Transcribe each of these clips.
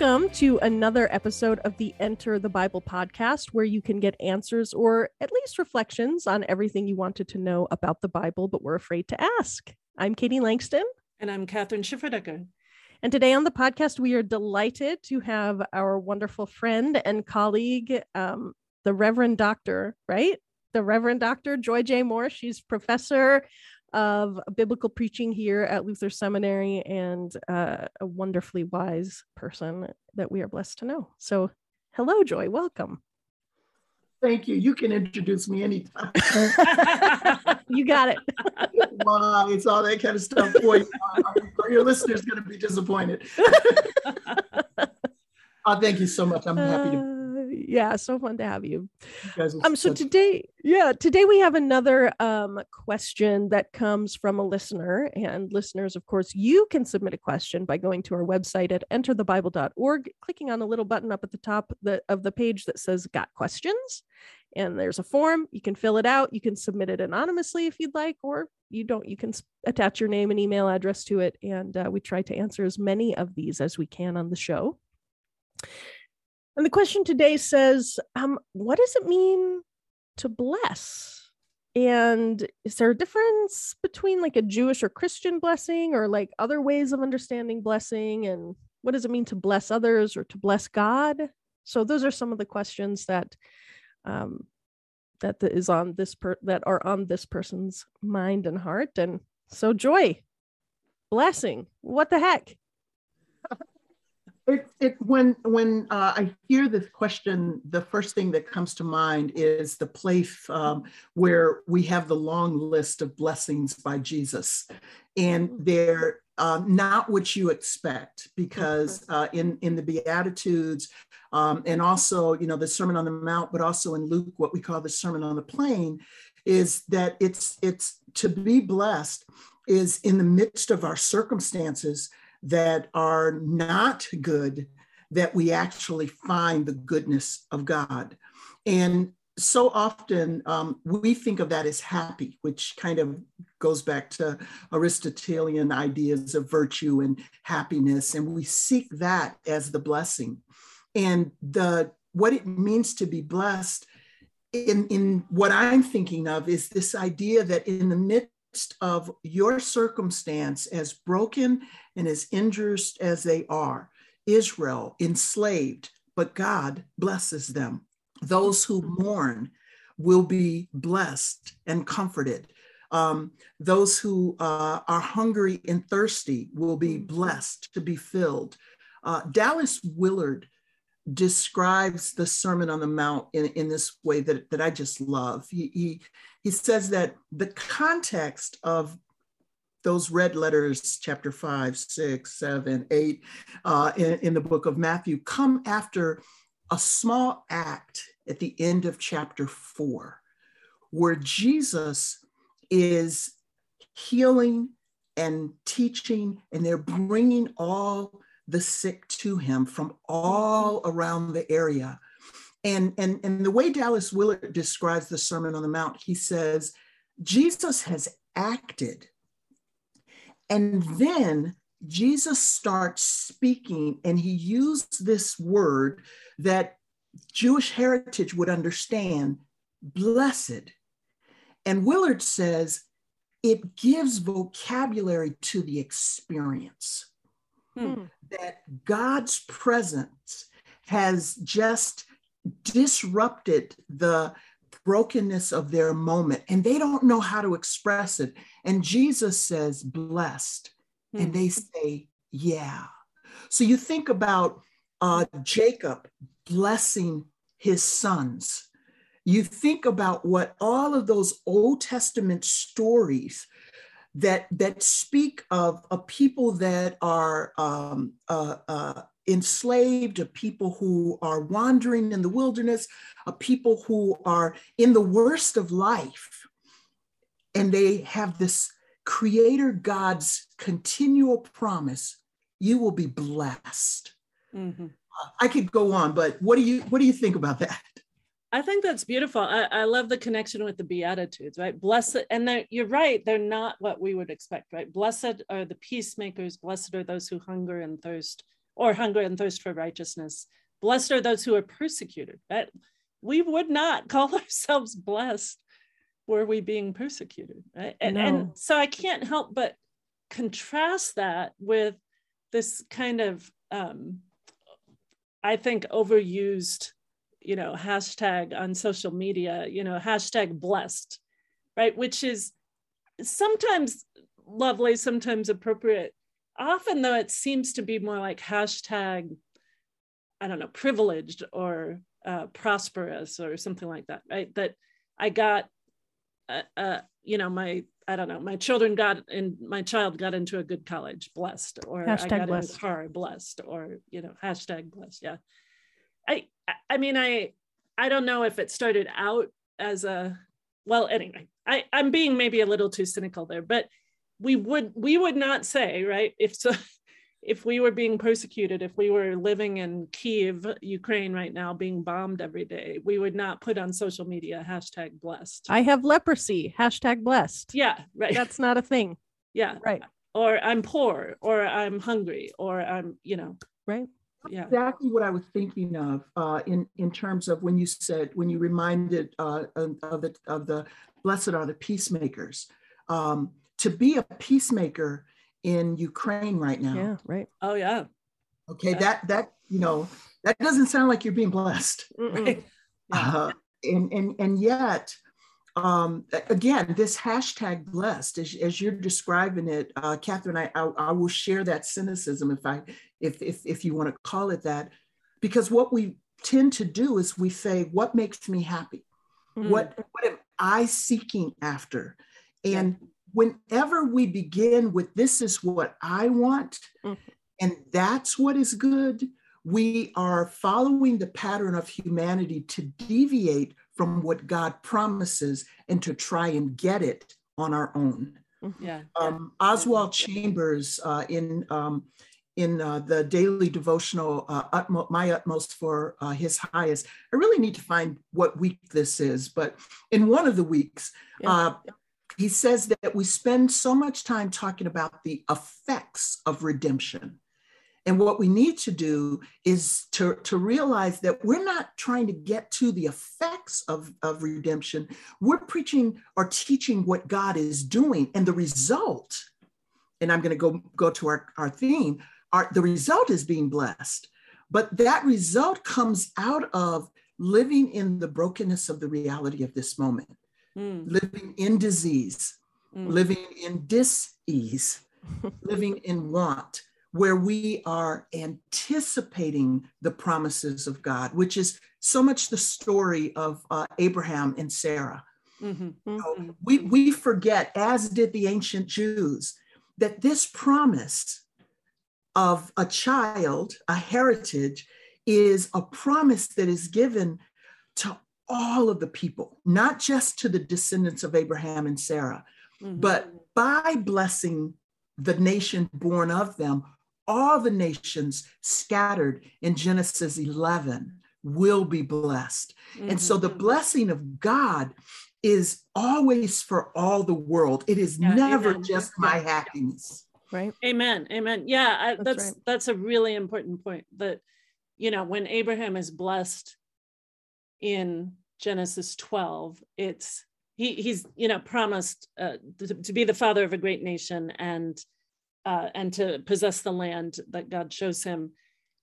Welcome to another episode of the Enter the Bible podcast, where you can get answers or at least reflections on everything you wanted to know about the Bible but were afraid to ask. I'm Katie Langston. And I'm Kathryn Schifferdecker. And today on the podcast, we are delighted to have our wonderful friend and colleague, um, the Reverend Doctor, right? The Reverend Doctor Joy J. Moore. She's professor of biblical preaching here at Luther Seminary and uh, a wonderfully wise person that we are blessed to know. So, hello, Joy. Welcome. Thank you. You can introduce me anytime. you got it. wow, it's all that kind of stuff. Boy, uh, your listeners going to be disappointed. oh, thank you so much. I'm happy to. Yeah, so fun to have you. you um, so today, yeah, today we have another um question that comes from a listener, and listeners, of course, you can submit a question by going to our website at enterthebible.org, clicking on the little button up at the top the, of the page that says "Got Questions," and there's a form. You can fill it out. You can submit it anonymously if you'd like, or you don't. You can attach your name and email address to it, and uh, we try to answer as many of these as we can on the show. And the question today says, um, what does it mean to bless? And is there a difference between like a Jewish or Christian blessing or like other ways of understanding blessing? And what does it mean to bless others or to bless God? So those are some of the questions that um, that is on this per that are on this person's mind and heart. And so joy, blessing, what the heck? It, it when when uh, I hear this question, the first thing that comes to mind is the place um, where we have the long list of blessings by Jesus, and mm-hmm. they're uh, not what you expect because mm-hmm. uh, in in the Beatitudes, um, and also you know the Sermon on the Mount, but also in Luke, what we call the Sermon on the Plain, is that it's it's to be blessed is in the midst of our circumstances that are not good that we actually find the goodness of God. And so often um, we think of that as happy, which kind of goes back to Aristotelian ideas of virtue and happiness, and we seek that as the blessing. And the what it means to be blessed in, in what I'm thinking of is this idea that in the midst of your circumstance, as broken and as injured as they are, Israel enslaved, but God blesses them. Those who mourn will be blessed and comforted. Um, those who uh, are hungry and thirsty will be blessed to be filled. Uh, Dallas Willard describes the Sermon on the Mount in, in this way that, that I just love. He, he, he says that the context of those red letters, chapter five, six, seven, eight, uh, in, in the book of Matthew, come after a small act at the end of chapter four, where Jesus is healing and teaching, and they're bringing all the sick to him from mm-hmm. all around the area. And, and, and the way Dallas Willard describes the Sermon on the Mount, he says, Jesus has acted. And then Jesus starts speaking, and he used this word that Jewish heritage would understand blessed. And Willard says it gives vocabulary to the experience. Hmm. That God's presence has just disrupted the brokenness of their moment and they don't know how to express it. And Jesus says, blessed. Hmm. And they say, yeah. So you think about uh, Jacob blessing his sons. You think about what all of those Old Testament stories that that speak of a people that are um, uh, uh, enslaved, a people who are wandering in the wilderness, a people who are in the worst of life, and they have this Creator God's continual promise: you will be blessed. Mm-hmm. I could go on, but what do you what do you think about that? I think that's beautiful. I, I love the connection with the Beatitudes, right? Blessed, and you're right, they're not what we would expect, right? Blessed are the peacemakers, blessed are those who hunger and thirst or hunger and thirst for righteousness. Blessed are those who are persecuted. Right? We would not call ourselves blessed were we being persecuted. Right? And, no. and so I can't help but contrast that with this kind of, um, I think, overused, you know, hashtag on social media, you know, hashtag blessed, right? Which is sometimes lovely, sometimes appropriate. Often, though, it seems to be more like hashtag, I don't know, privileged or uh, prosperous or something like that, right? That I got, uh, uh, you know, my I don't know, my children got in, my child got into a good college, blessed, or hashtag I got blessed. in a car, blessed, or you know, hashtag blessed. Yeah, I I mean, I I don't know if it started out as a well. Anyway, I I'm being maybe a little too cynical there, but we would we would not say right if so if we were being persecuted, if we were living in Kiev, Ukraine right now, being bombed every day, we would not put on social media hashtag blessed. I have leprosy, hashtag blessed. Yeah, right. That's not a thing. Yeah. Right. Or I'm poor, or I'm hungry, or I'm, you know. Right. Yeah. Exactly what I was thinking of uh, in in terms of when you said when you reminded uh, of the of the blessed are the peacemakers. Um, to be a peacemaker in Ukraine right now. Yeah, right. Oh yeah. Okay, yeah. that that you know that doesn't sound like you're being blessed, right? Yeah. Uh, and and and yet, um, again, this hashtag blessed, as, as you're describing it, uh, Kathryn, I, I, I will share that cynicism if I if if if you want to call it that, because what we tend to do is we say, what makes me happy? Mm-hmm. What what am I seeking after? And whenever we begin with this is what I want, mm-hmm. and that's what is good, we are following the pattern of humanity to deviate from what God promises and to try and get it on our own. Mm-hmm. Yeah. Um, Oswald Chambers uh, in um, in uh, the daily devotional, uh, utmo- my utmost for uh, his highest. I really need to find what week this is, but in one of the weeks, yeah. Uh, he says that we spend so much time talking about the effects of redemption. And what we need to do is to, to realize that we're not trying to get to the effects of, of redemption. We're preaching or teaching what God is doing. And the result, and I'm going to go, go to our, our theme, our, the result is being blessed. But that result comes out of living in the brokenness of the reality of this moment mm. living in disease, mm. living in dis-ease, living in want, where we are anticipating the promises of God, which is so much the story of uh, Abraham and Sarah. Mm-hmm. Mm-hmm. we, we forget, as did the ancient Jews, that this promise of a child, a heritage, is a promise that is given to all of the people, not just to the descendants of Abraham and Sarah, mm-hmm. but by blessing the nation born of them, all the nations scattered in Genesis 11 will be blessed. Mm-hmm. And so the mm-hmm. blessing of God is always for all the world. It is yeah, never amen. just my happiness. Right. Amen. Amen. Yeah, I, that's that's, right. that's a really important point that you know when Abraham is blessed in Genesis 12, it's he, he's you know promised uh, to, to, be the father of a great nation and uh, and to possess the land that God shows him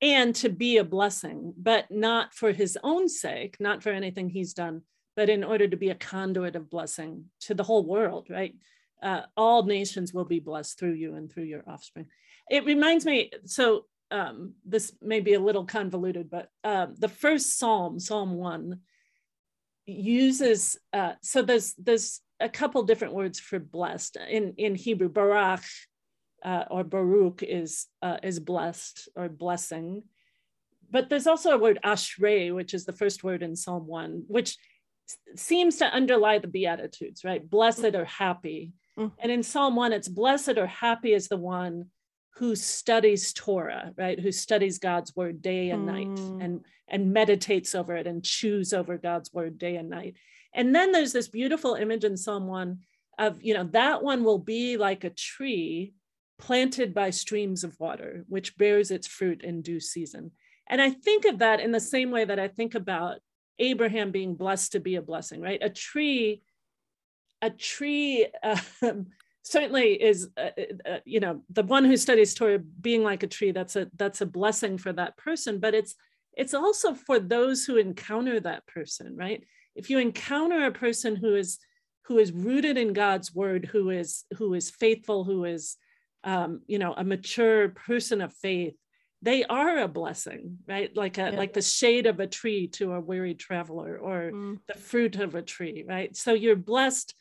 and to be a blessing, but not for his own sake, not for anything he's done, but in order to be a conduit of blessing to the whole world, right? Uh, all nations will be blessed through you and through your offspring. It reminds me, so um, this may be a little convoluted, but uh, the first Psalm, Psalm 1, uses uh, so there's there's a couple different words for blessed in in Hebrew. Barak uh, or Baruch is uh, is blessed or blessing, but there's also a word ashrei, which is the first word in Psalm one, which seems to underlie the beatitudes, right? Blessed or happy. Mm-hmm. And in Psalm one, it's blessed or happy is the one who studies Torah, right? Who studies God's word day and night mm. and and meditates over it and chews over God's word day and night. And then there's this beautiful image in Psalm 1 of, you know, that one will be like a tree planted by streams of water, which bears its fruit in due season. And I think of that in the same way that I think about Abraham being blessed to be a blessing, right? A tree, a tree um, certainly is, uh, uh, uh, you know, the one who studies Torah being like a tree. That's a that's a blessing for that person, but it's it's also for those who encounter that person, right? If you encounter a person who is who is rooted in God's word, who is who is faithful, who is um, you know a mature person of faith, they are a blessing, right? Like a yeah. like the shade of a tree to a weary traveler, or mm. the fruit of a tree, right? So you're blessed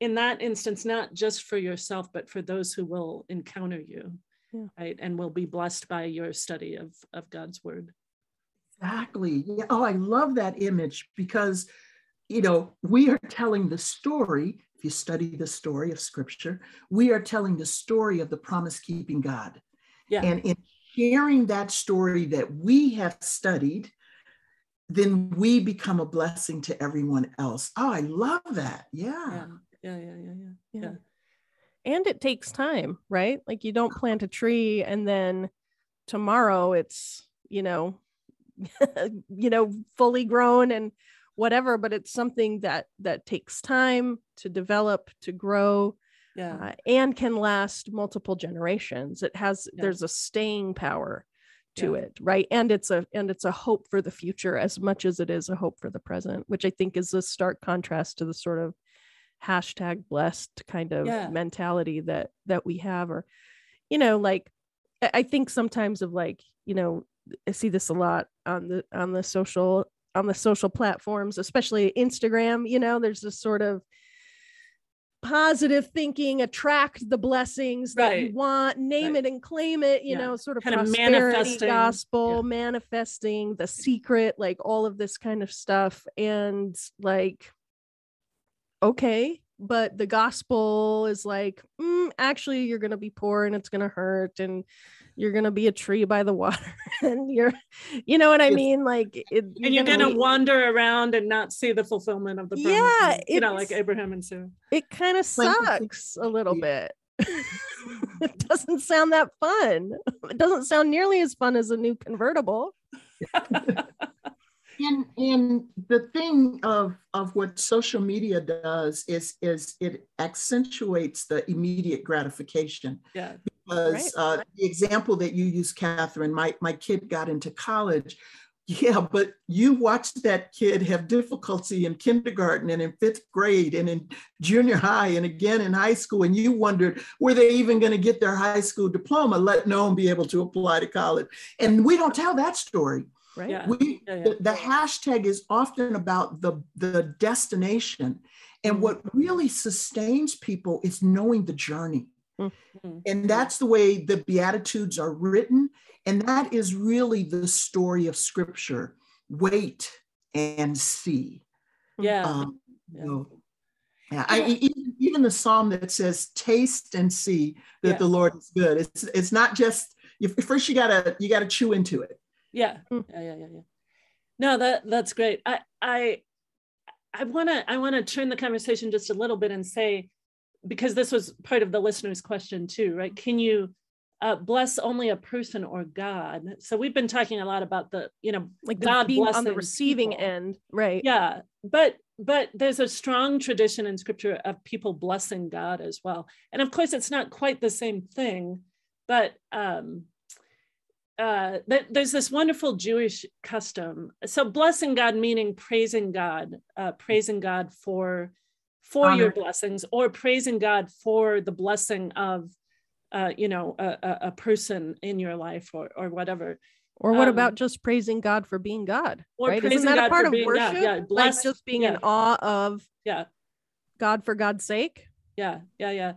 in that instance, not just for yourself, but for those who will encounter you, yeah. right? And will be blessed by your study of of God's word. Exactly. Yeah. Oh, I love that image because, you know, we are telling the story. If you study the story of scripture, we are telling the story of the promise keeping God. Yeah. And in sharing that story that we have studied, then we become a blessing to everyone else. Oh, I love that. Yeah. Yeah. Yeah. Yeah. Yeah. Yeah. yeah. And it takes time, right? Like you don't plant a tree and then tomorrow it's, you know, you know fully grown and whatever but it's something that that takes time to develop to grow yeah. Uh, and can last multiple generations it has yeah. there's a staying power to yeah. it right and it's a and it's a hope for the future as much as it is a hope for the present which i think is a stark contrast to the sort of hashtag blessed kind of yeah. mentality that that we have or you know like i think sometimes of like you know I see this a lot on the on the social on the social platforms, especially Instagram. You know, there's this sort of positive thinking, attract the blessings that right. you want, name right. it and claim it, you yeah. know, sort of kind prosperity of gospel, yeah. manifesting the secret, like all of this kind of stuff. And like, okay, but the gospel is like, mm, actually, you're going to be poor and it's going to hurt. And you're gonna be a tree by the water and you're you know what i mean? Like it, you're and you're gonna, gonna wander around and not see the fulfillment of the promise yeah you know like abraham and sarah. It kind of sucks a little bit. It doesn't sound that fun. It doesn't sound nearly as fun as a new convertible. And and the thing of of what social media does is is it accentuates the immediate gratification. Yeah because right. uh, the example that you use kathryn my my kid got into college yeah but you watched that kid have difficulty in kindergarten and in fifth grade and in junior high and again in high school and you wondered were they even going to get their high school diploma let alone be able to apply to college and we don't tell that story right yeah. we yeah, yeah. The, the, hashtag is often about the the destination and mm-hmm. what really sustains people is knowing the journey mm-hmm. and that's the way the beatitudes are written and that is really the story of scripture wait and see yeah, um, yeah. You know, yeah, I, even, even the psalm that says "taste and see that yeah. the Lord is good." It's it's not just you, first you gotta you gotta chew into it. Yeah. Hmm. Yeah, yeah, yeah, yeah. No, that that's great. I I I want to I want to turn the conversation just a little bit and say because this was part of the listener's question too, right? Can you uh, bless only a person or God? So we've been talking a lot about the, you know, like God being on the receiving people. end, right? Yeah, but but there's a strong tradition in Scripture of people blessing God as well, and of course it's not quite the same thing, but um, uh, there's this wonderful Jewish custom. So blessing God meaning praising God, uh, praising God for for Honor. your blessings, or praising God for the blessing of, uh, you know, a, a, person in your life, or or whatever. Or what um, about just praising God for being God? Or right? Isn't that God a part of worship? God. Yeah, bless, like just being yeah. in awe of yeah God for God's sake. Yeah, yeah, yeah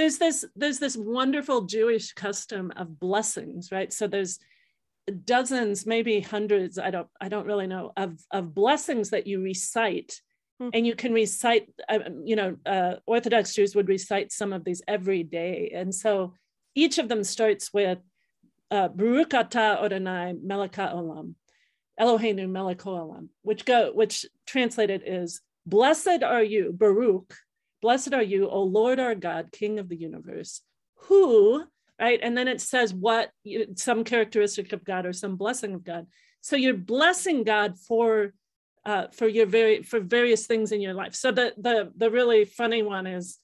there's this there's this wonderful Jewish custom of blessings, right? So there's dozens, maybe hundreds, I don't I don't really know of of blessings that you recite. Hmm. And you can recite, uh, you know, uh, Orthodox Jews would recite some of these every day. And so each of them starts with uh, Baruch atah Adonai melech olam, Eloheinu melech olam, which go which translated is Blessed are you, Baruch, Blessed are you, O Lord our God, King of the universe, who, right? And then it says what some characteristic of God or some blessing of God. So you're blessing God for uh, for your very for various things in your life. So the the the really funny one is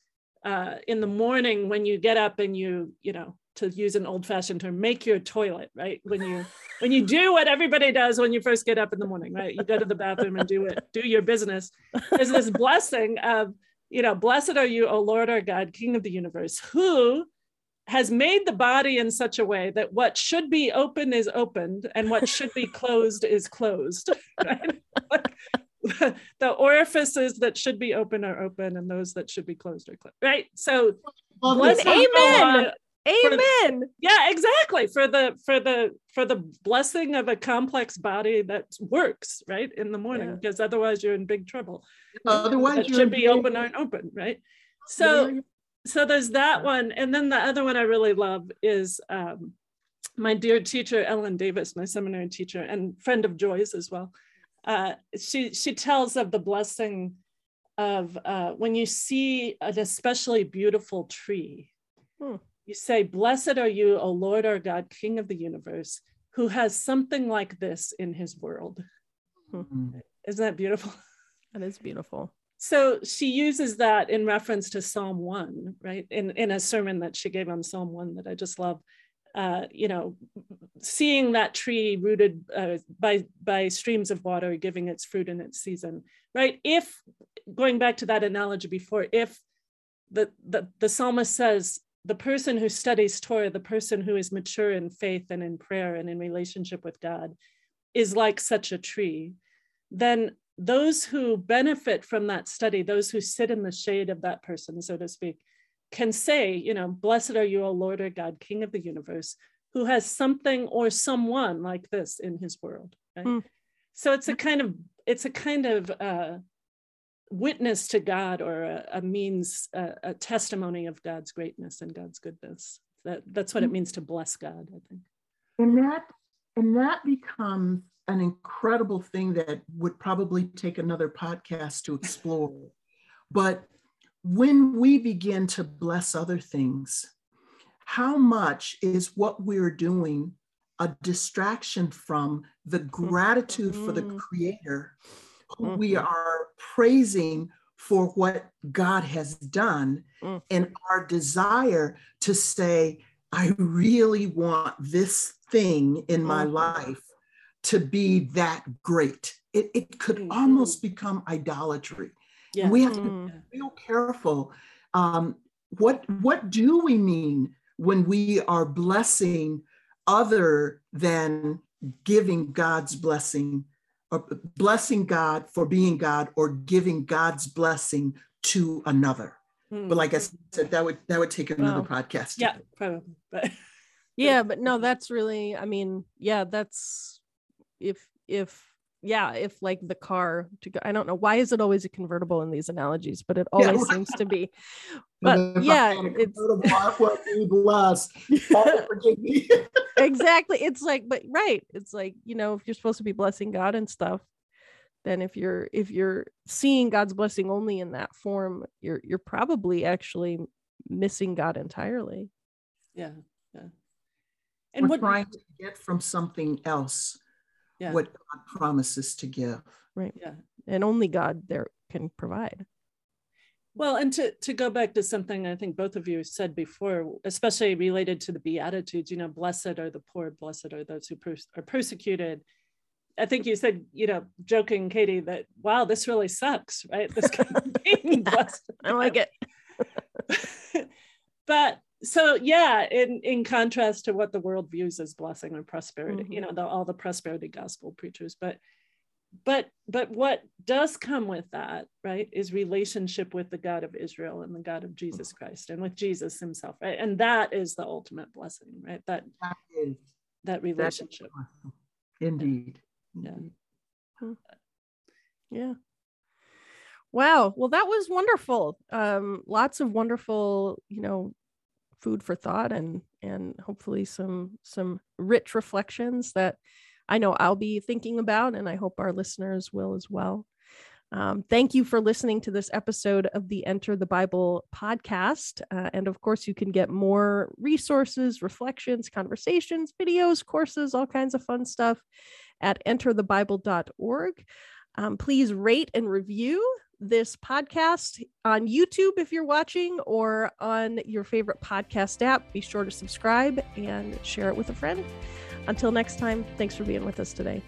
uh, in the morning when you get up and you you know to use an old fashioned term make your toilet right? When you when you do what everybody does when you first get up in the morning right? You go to the bathroom and do it do your business. There's this blessing of you know blessed are you o lord our god king of the universe who has made the body in such a way that what should be open is opened and what should be closed is closed right? the orifices that should be open are open and those that should be closed are closed right? So well, amen. amen. The, yeah exactly. For the for the for the blessing of a complex body that works right in the morning yeah. because otherwise you're in big trouble. Otherwise it should be open aren't open right? So so there's that one. And then the other one i really love is um, my dear teacher ellen davis my seminary teacher and friend of joy's as well. Uh, she she tells of the blessing of uh, when you see an especially beautiful tree hmm. you say blessed are you o lord our god king of the universe who has something like this in his world. Hmm. isn't that beautiful? That is beautiful so she uses that in reference to psalm 1 right in, in a sermon that she gave on psalm 1 that i just love uh, you know, seeing that tree rooted uh, by by streams of water, giving its fruit in its season, right? If going back to that analogy before, if the the, the psalmist says the person who studies Torah, the person who is mature in faith and in prayer and in relationship with God, is like such a tree, then those who benefit from that study, those who sit in the shade of that person, so to speak, can say, you know, blessed are you, O Lord our God, King of the universe, who has something or someone like this in his world. Right? Mm. So it's a kind of it's a kind of uh, witness to God or a, a means a, a, testimony of God's greatness and God's goodness. That that's what it hmm. means to bless God. I think. And that and that becomes an incredible thing that would probably take another podcast to explore. but when we begin to bless other things, how much is what we're doing a distraction from the gratitude mm-hmm. for the mm-hmm. Creator, who mm-hmm. we are praising for what God has done, mm-hmm. and our desire to say, I really want this thing in my mm-hmm. life to be that great. It, it could mm-hmm. almost become idolatry. Yeah. We have to mm. be real careful. Um, what what do we mean when we are blessing other than giving God's blessing, or blessing God for being God, or giving God's blessing to another? Mm. But like I said, that would that would take another well, podcast. Yeah, probably. But yeah, but no, that's really. I mean, yeah, that's if if yeah, if like the car to go, I don't know why is it always a convertible in these analogies, but it always yeah. seems to be. But yeah, it's exactly. It's like, but right, it's like you know, if you're supposed to be blessing God and stuff, then if you're if you're seeing God's blessing only in that form, you're you're probably actually missing God entirely. Yeah, yeah. And We're what trying to get from something else yeah. what God promises to give. Right. Yeah. And only God there can provide. Well, and to, to go back to something I think both of you said before, especially related to the Beatitudes, you know, blessed are the poor, blessed are those who per- are persecuted. I think you said, you know, joking, Katie, that wow, this really sucks, right? This kind of being blessed. I like it. but so yeah in in contrast to what the world views as blessing and prosperity mm-hmm. you know the, all the prosperity gospel preachers but but but what does come with that right is relationship with the god of israel and the god of jesus christ and with jesus himself right? And that is the ultimate blessing right? That that, is, that relationship. indeed. Yeah. Yeah. Wow. Well that was wonderful. Um lots of wonderful you know food for thought and and hopefully some some rich reflections that I know I'll be thinking about and I hope our listeners will as well. Um, thank you for listening to this episode of the Enter the Bible podcast. Uh, and of course, you can get more resources, reflections, conversations, videos, courses, all kinds of fun stuff at enterthebible.org. Um, please rate and review this podcast on YouTube if you're watching or on your favorite podcast app. Be sure to subscribe and share it with a friend. Until next time, thanks for being with us today.